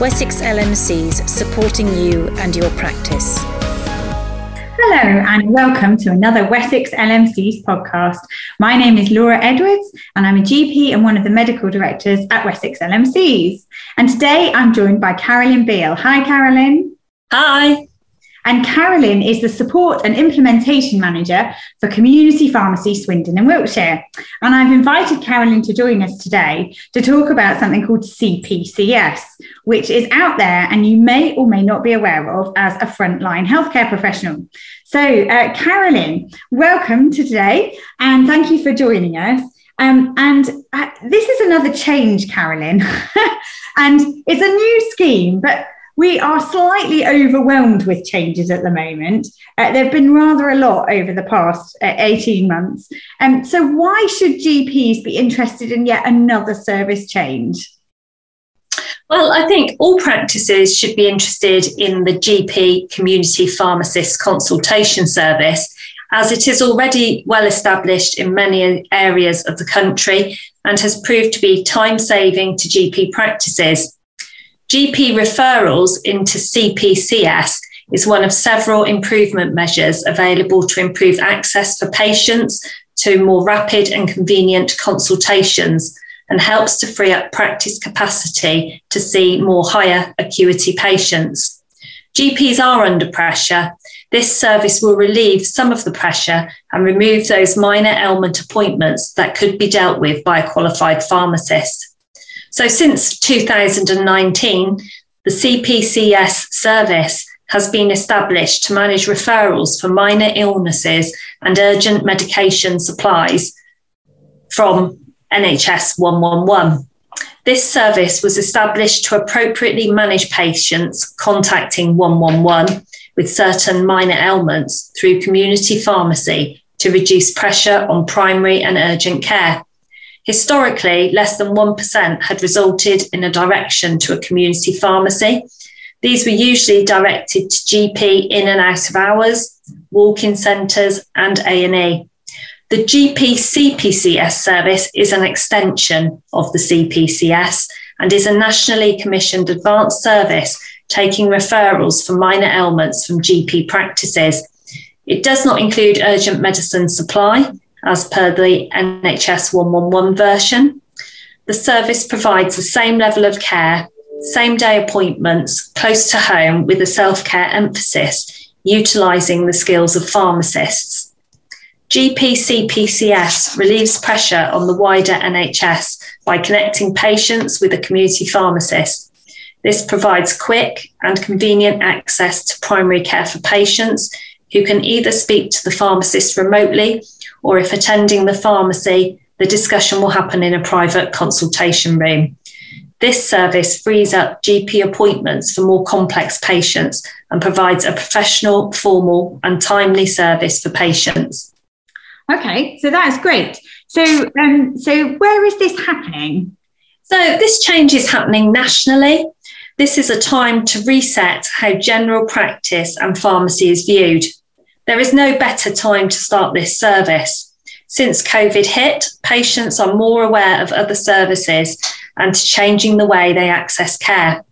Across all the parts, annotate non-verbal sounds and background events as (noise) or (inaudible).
Wessex LMCs supporting you and your practice. Hello, and welcome to another Wessex LMCs podcast. My name is Laura Edwards, and I'm a GP and one of the medical directors at Wessex LMCs. And today I'm joined by Carolyn Beale. Hi, Carolyn. Hi. And Carolyn is the support and implementation manager for Community Pharmacy Swindon and Wiltshire. And I've invited Carolyn to join us today to talk about something called CPCS, which is out there and you may or may not be aware of as a frontline healthcare professional. So, uh, Carolyn, welcome to today and thank you for joining us. Um, and uh, this is another change, Carolyn. (laughs) and it's a new scheme, but we are slightly overwhelmed with changes at the moment. Uh, there have been rather a lot over the past uh, 18 months. Um, so, why should GPs be interested in yet another service change? Well, I think all practices should be interested in the GP community pharmacist consultation service, as it is already well established in many areas of the country and has proved to be time saving to GP practices. GP referrals into CPCS is one of several improvement measures available to improve access for patients to more rapid and convenient consultations and helps to free up practice capacity to see more higher acuity patients. GPs are under pressure. This service will relieve some of the pressure and remove those minor ailment appointments that could be dealt with by a qualified pharmacist. So since 2019, the CPCS service has been established to manage referrals for minor illnesses and urgent medication supplies from NHS 111. This service was established to appropriately manage patients contacting 111 with certain minor ailments through community pharmacy to reduce pressure on primary and urgent care. Historically, less than 1% had resulted in a direction to a community pharmacy. These were usually directed to GP in and out of hours, walk-in centres and A&E. The GP CPCS service is an extension of the CPCS and is a nationally commissioned advanced service taking referrals for minor ailments from GP practices. It does not include urgent medicine supply as per the NHS 111 version. The service provides the same level of care, same day appointments, close to home with a self care emphasis, utilising the skills of pharmacists. GPCPCS relieves pressure on the wider NHS by connecting patients with a community pharmacist. This provides quick and convenient access to primary care for patients who can either speak to the pharmacist remotely or if attending the pharmacy, the discussion will happen in a private consultation room. This service frees up GP appointments for more complex patients and provides a professional, formal, and timely service for patients. Okay, so that's great. So, um, so where is this happening? So, this change is happening nationally. This is a time to reset how general practice and pharmacy is viewed. There is no better time to start this service. Since COVID hit, patients are more aware of other services and changing the way they access care.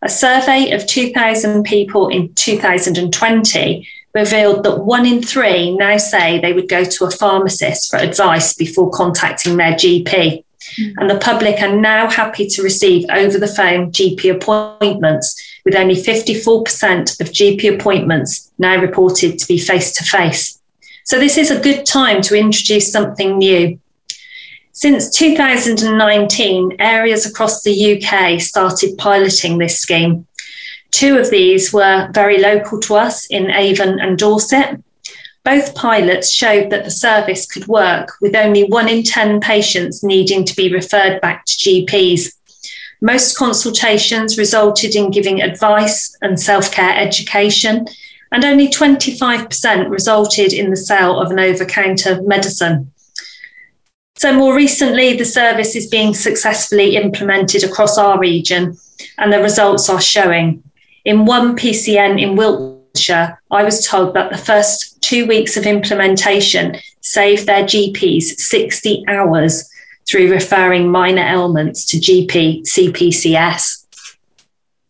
A survey of 2,000 people in 2020 revealed that one in three now say they would go to a pharmacist for advice before contacting their GP. Mm-hmm. And the public are now happy to receive over the phone GP appointments, with only 54% of GP appointments now reported to be face to face. So, this is a good time to introduce something new. Since 2019, areas across the UK started piloting this scheme. Two of these were very local to us in Avon and Dorset, both pilots showed that the service could work with only one in 10 patients needing to be referred back to GPs. Most consultations resulted in giving advice and self care education, and only 25% resulted in the sale of an over counter medicine. So, more recently, the service is being successfully implemented across our region, and the results are showing. In one PCN in Wiltshire, I was told that the first two weeks of implementation saved their GPs 60 hours through referring minor ailments to GP CPCS.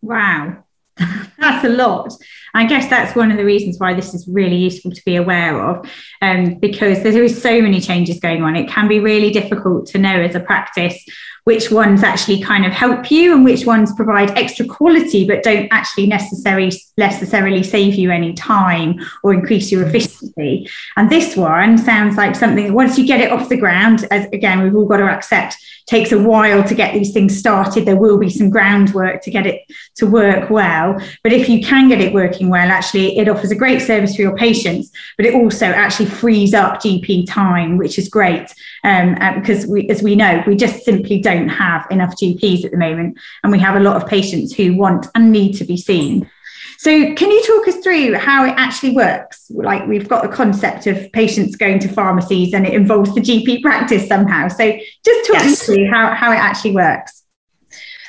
Wow. (laughs) that's a lot. I guess that's one of the reasons why this is really useful to be aware of, um, because there is so many changes going on. It can be really difficult to know as a practice which ones actually kind of help you and which ones provide extra quality but don't actually necessarily necessarily save you any time or increase your efficiency. And this one sounds like something once you get it off the ground, as again we've all got to accept takes a while to get these things started. There will be some groundwork to get it to work well. But if you can get it working well, actually, it offers a great service for your patients, but it also actually frees up GP time, which is great um, uh, because we, as we know, we just simply don't have enough GPs at the moment. And we have a lot of patients who want and need to be seen. So, can you talk us through how it actually works? Like, we've got the concept of patients going to pharmacies and it involves the GP practice somehow. So, just talk yes. me through how, how it actually works.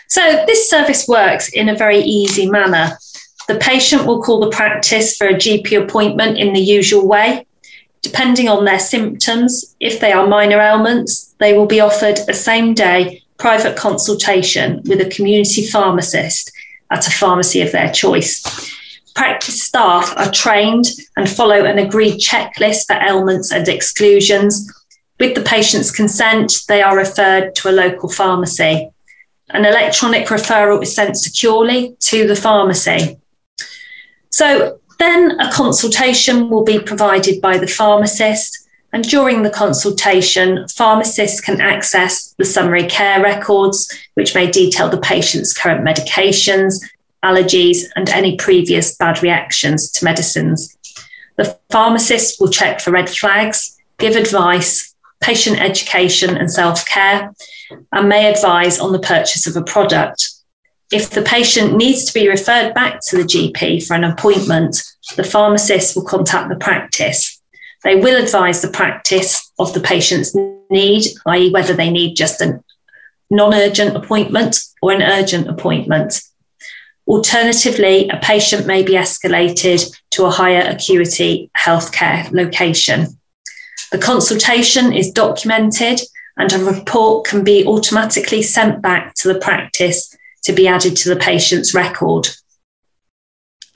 So, this service works in a very easy manner. The patient will call the practice for a GP appointment in the usual way. Depending on their symptoms, if they are minor ailments, they will be offered a same day private consultation with a community pharmacist at a pharmacy of their choice. Practice staff are trained and follow an agreed checklist for ailments and exclusions. With the patient's consent, they are referred to a local pharmacy. An electronic referral is sent securely to the pharmacy. So then a consultation will be provided by the pharmacist. And during the consultation, pharmacists can access the summary care records, which may detail the patient's current medications, allergies, and any previous bad reactions to medicines. The pharmacist will check for red flags, give advice, patient education, and self care, and may advise on the purchase of a product. If the patient needs to be referred back to the GP for an appointment, the pharmacist will contact the practice. They will advise the practice of the patient's need, i.e., whether they need just a non urgent appointment or an urgent appointment. Alternatively, a patient may be escalated to a higher acuity healthcare location. The consultation is documented and a report can be automatically sent back to the practice to be added to the patient's record.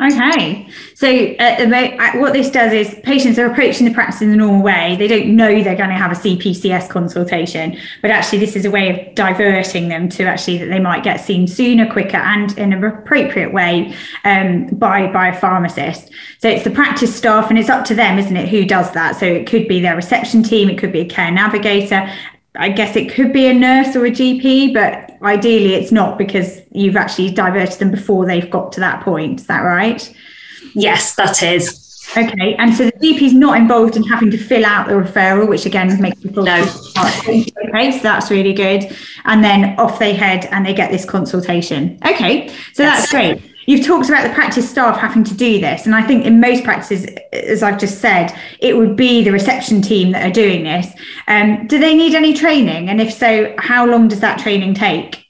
Okay, so uh, what this does is patients are approaching the practice in the normal way. They don't know they're going to have a CPCS consultation, but actually, this is a way of diverting them to actually that they might get seen sooner, quicker, and in an appropriate way um, by by a pharmacist. So it's the practice staff, and it's up to them, isn't it, who does that? So it could be their reception team, it could be a care navigator, I guess it could be a nurse or a GP, but ideally it's not because you've actually diverted them before they've got to that point. Is that right? Yes, that is. Okay, and so the GP is not involved in having to fill out the referral, which again makes people no. Okay, so that's really good. And then off they head and they get this consultation. Okay, so yes. that's great. You've talked about the practice staff having to do this, and I think in most practices, as I've just said, it would be the reception team that are doing this. Um, do they need any training, and if so, how long does that training take?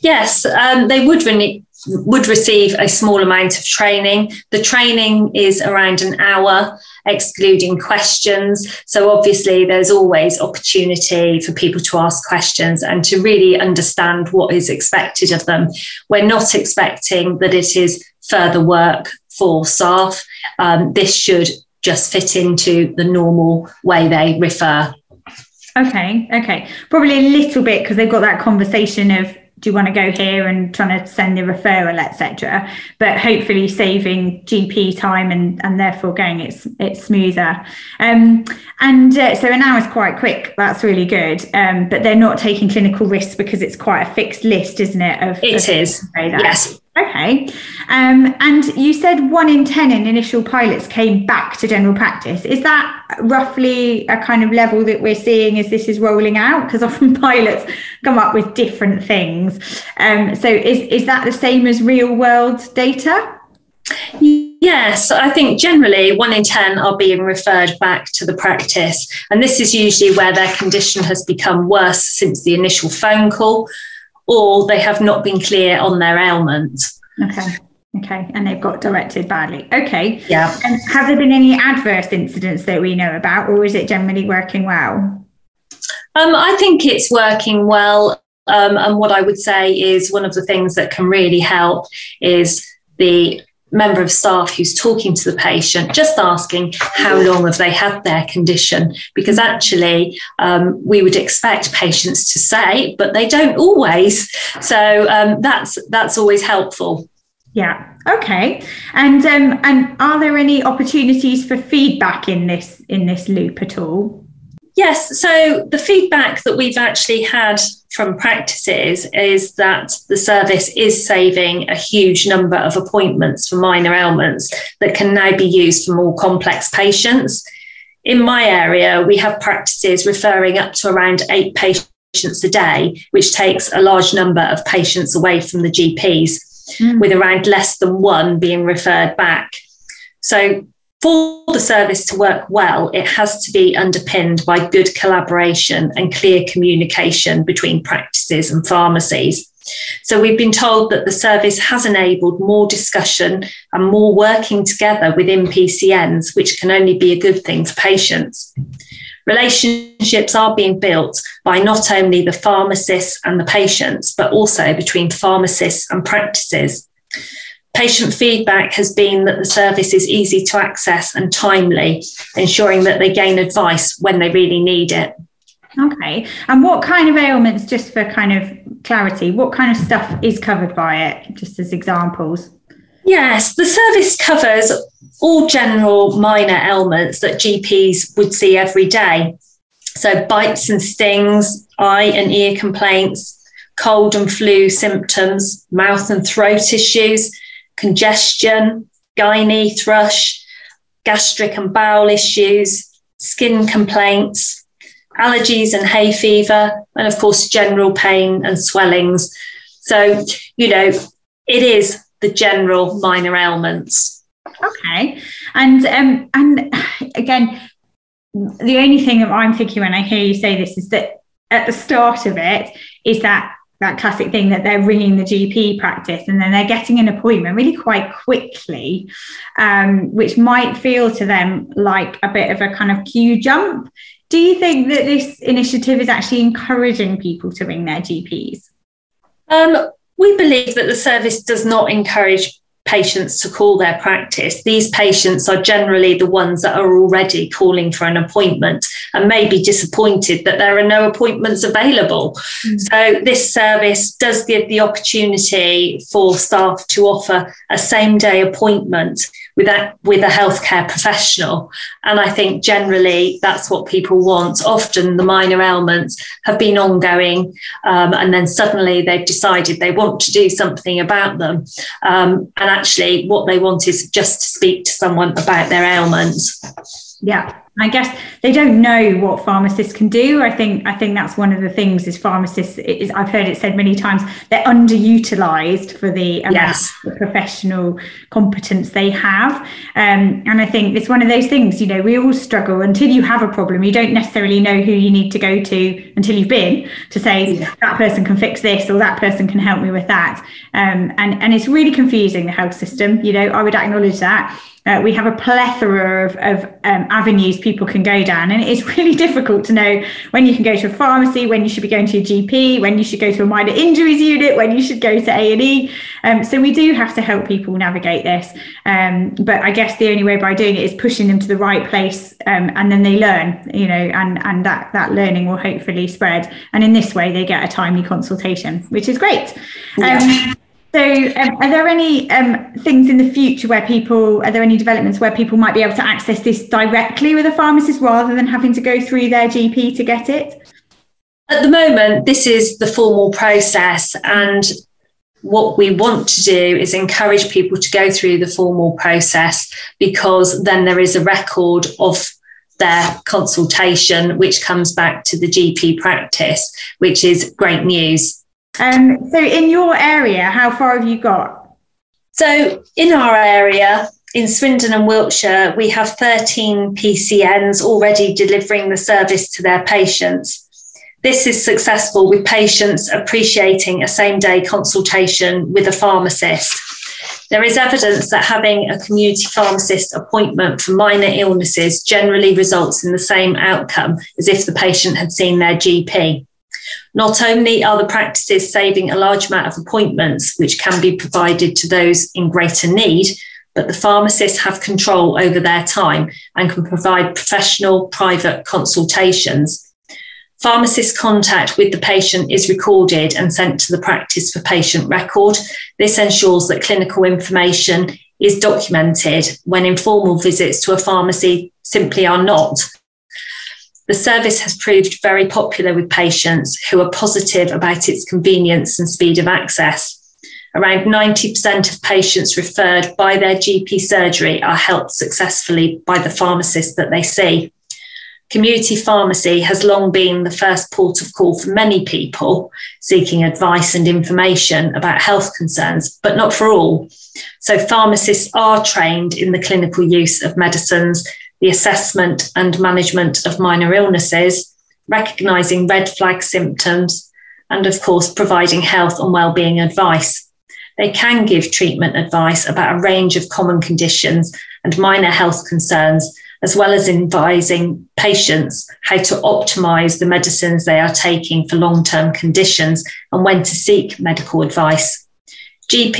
Yes, um, they would re- would receive a small amount of training. The training is around an hour, excluding questions. So, obviously, there's always opportunity for people to ask questions and to really understand what is expected of them. We're not expecting that it is further work for staff. Um, this should just fit into the normal way they refer. Okay, okay. Probably a little bit because they've got that conversation of do you want to go here and trying to send the referral etc but hopefully saving gp time and and therefore going it's it's smoother. Um, and uh, so an hour is quite quick that's really good. Um, but they're not taking clinical risks because it's quite a fixed list isn't it of, it of is yes Okay. Um, and you said one in 10 in initial pilots came back to general practice. Is that roughly a kind of level that we're seeing as this is rolling out? Because often (laughs) pilots come up with different things. Um, so is, is that the same as real world data? Yes, I think generally one in 10 are being referred back to the practice. And this is usually where their condition has become worse since the initial phone call or they have not been clear on their ailment. Okay. Okay, and they've got directed badly. Okay. Yeah. And have there been any adverse incidents that we know about, or is it generally working well? Um, I think it's working well. Um, and what I would say is one of the things that can really help is the member of staff who's talking to the patient, just asking how long have they had their condition? Because actually, um, we would expect patients to say, but they don't always. So um, that's that's always helpful. Yeah. Okay. And um, and are there any opportunities for feedback in this in this loop at all? Yes. So the feedback that we've actually had from practices is that the service is saving a huge number of appointments for minor ailments that can now be used for more complex patients. In my area, we have practices referring up to around eight patients a day, which takes a large number of patients away from the GPs, mm. with around less than one being referred back. So for the service to work well, it has to be underpinned by good collaboration and clear communication between practices and pharmacies. So we've been told that the service has enabled more discussion and more working together within PCNs, which can only be a good thing for patients. Relationships are being built by not only the pharmacists and the patients, but also between pharmacists and practices. Patient feedback has been that the service is easy to access and timely, ensuring that they gain advice when they really need it. Okay. And what kind of ailments, just for kind of clarity, what kind of stuff is covered by it, just as examples? Yes, the service covers all general minor ailments that GPs would see every day. So, bites and stings, eye and ear complaints, cold and flu symptoms, mouth and throat issues, congestion, gynae, thrush, gastric and bowel issues, skin complaints, allergies and hay fever, and of course, general pain and swellings. So, you know, it is the general minor ailments. Okay. And um, and again, the only thing that I'm thinking when I hear you say this is that at the start of it is that that classic thing that they're ringing the GP practice and then they're getting an appointment really quite quickly, um, which might feel to them like a bit of a kind of queue jump. Do you think that this initiative is actually encouraging people to ring their GPs? Um, we believe that the service does not encourage patients to call their practice. These patients are generally the ones that are already calling for an appointment and may be disappointed that there are no appointments available. Mm. So, this service does give the opportunity for staff to offer a same day appointment with a, with a healthcare professional. And I think generally that's what people want. Often the minor ailments have been ongoing, um, and then suddenly they've decided they want to do something about them. Um, and actually, what they want is just to speak to someone about their ailments. Yeah. I guess they don't know what pharmacists can do. I think I think that's one of the things is pharmacists. Is I've heard it said many times they're underutilized for the yes. of professional competence they have. Um, and I think it's one of those things. You know, we all struggle until you have a problem. You don't necessarily know who you need to go to until you've been to say yeah. that person can fix this or that person can help me with that. Um, and and it's really confusing the health system. You know, I would acknowledge that. Uh, we have a plethora of, of um, avenues people can go down, and it's (laughs) really difficult to know when you can go to a pharmacy, when you should be going to a GP, when you should go to a minor injuries unit, when you should go to A and E. Um, so we do have to help people navigate this. Um, but I guess the only way by doing it is pushing them to the right place, um, and then they learn, you know, and and that that learning will hopefully spread. And in this way, they get a timely consultation, which is great. Yeah. So, um, are there any um, things in the future where people, are there any developments where people might be able to access this directly with a pharmacist rather than having to go through their GP to get it? At the moment, this is the formal process, and what we want to do is encourage people to go through the formal process because then there is a record of their consultation, which comes back to the GP practice, which is great news um, so, in your area, how far have you got? So, in our area, in Swindon and Wiltshire, we have 13 PCNs already delivering the service to their patients. This is successful with patients appreciating a same day consultation with a pharmacist. There is evidence that having a community pharmacist appointment for minor illnesses generally results in the same outcome as if the patient had seen their GP. Not only are the practices saving a large amount of appointments, which can be provided to those in greater need, but the pharmacists have control over their time and can provide professional private consultations. Pharmacist contact with the patient is recorded and sent to the practice for patient record. This ensures that clinical information is documented when informal visits to a pharmacy simply are not. The service has proved very popular with patients who are positive about its convenience and speed of access. Around 90% of patients referred by their GP surgery are helped successfully by the pharmacist that they see. Community pharmacy has long been the first port of call for many people seeking advice and information about health concerns, but not for all. So, pharmacists are trained in the clinical use of medicines the assessment and management of minor illnesses, recognising red flag symptoms, and of course, providing health and well-being advice. They can give treatment advice about a range of common conditions and minor health concerns, as well as advising patients how to optimise the medicines they are taking for long term conditions and when to seek medical advice. GP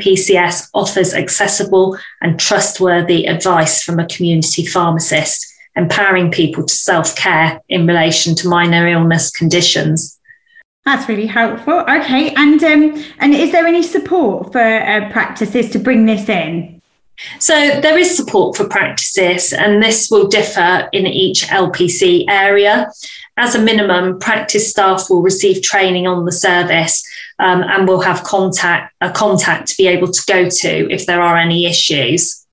CPCS offers accessible and trustworthy advice from a community pharmacist, empowering people to self care in relation to minor illness conditions. That's really helpful. Okay, and um, and is there any support for uh, practices to bring this in? So there is support for practices, and this will differ in each LPC area. As a minimum, practice staff will receive training on the service um, and will have contact a contact to be able to go to if there are any issues.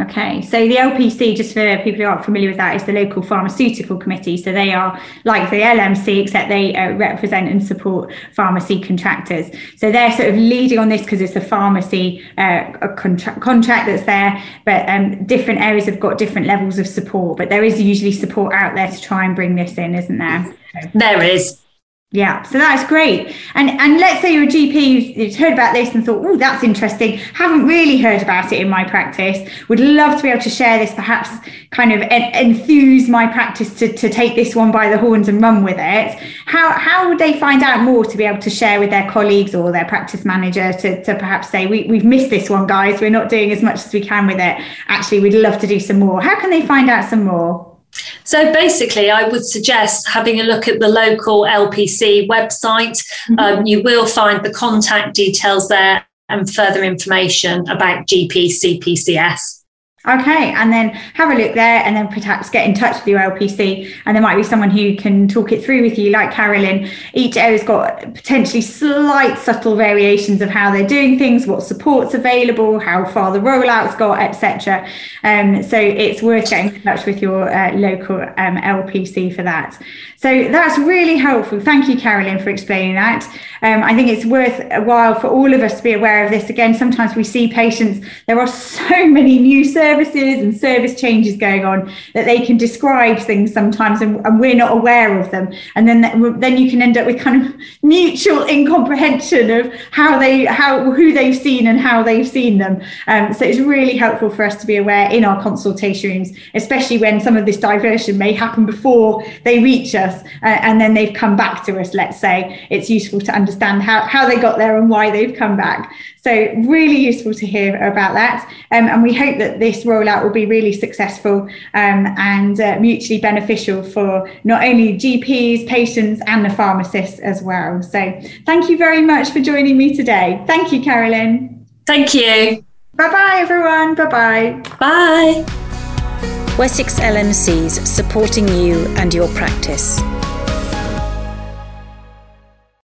Okay, so the LPC, just for people who aren't familiar with that, is the local pharmaceutical committee. So they are like the LMC, except they uh, represent and support pharmacy contractors. So they're sort of leading on this because it's a pharmacy uh, a contra- contract that's there, but um, different areas have got different levels of support. But there is usually support out there to try and bring this in, isn't there? There is. Yeah, so that's great. And and let's say you're a GP who's heard about this and thought, oh, that's interesting. Haven't really heard about it in my practice. Would love to be able to share this, perhaps kind of en- enthuse my practice to, to take this one by the horns and run with it. How how would they find out more to be able to share with their colleagues or their practice manager to, to perhaps say, we, we've missed this one, guys. We're not doing as much as we can with it. Actually, we'd love to do some more. How can they find out some more? So basically, I would suggest having a look at the local LPC website. Mm-hmm. Um, you will find the contact details there and further information about GP CPCS. Okay, and then have a look there, and then perhaps get in touch with your LPC, and there might be someone who can talk it through with you, like Carolyn. Each area's got potentially slight, subtle variations of how they're doing things, what support's available, how far the rollout's got, etc. Um, so it's worth getting in touch with your uh, local um, LPC for that. So that's really helpful. Thank you, Carolyn, for explaining that. Um, I think it's worth a while for all of us to be aware of this. Again, sometimes we see patients, there are so (laughs) many new services and service changes going on that they can describe things sometimes and, and we're not aware of them. And then, then you can end up with kind of (laughs) mutual incomprehension of how they, how, who they've seen and how they've seen them. Um, so it's really helpful for us to be aware in our consultation rooms, especially when some of this diversion may happen before they reach us us uh, and then they've come back to us, let's say, it's useful to understand how, how they got there and why they've come back. So, really useful to hear about that. Um, and we hope that this rollout will be really successful um, and uh, mutually beneficial for not only GPs, patients, and the pharmacists as well. So, thank you very much for joining me today. Thank you, Carolyn. Thank you. Bye bye, everyone. Bye bye. Bye. Wessex LMCs supporting you and your practice.